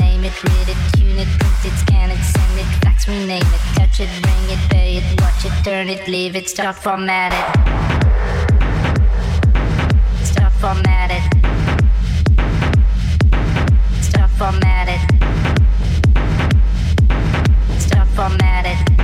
name it, read it, tune it, print it, scan it, send it, fax, rename it, touch it, bring it, pay it, watch it, turn it, leave it, start format it. Start format it. Start format it. Start format it.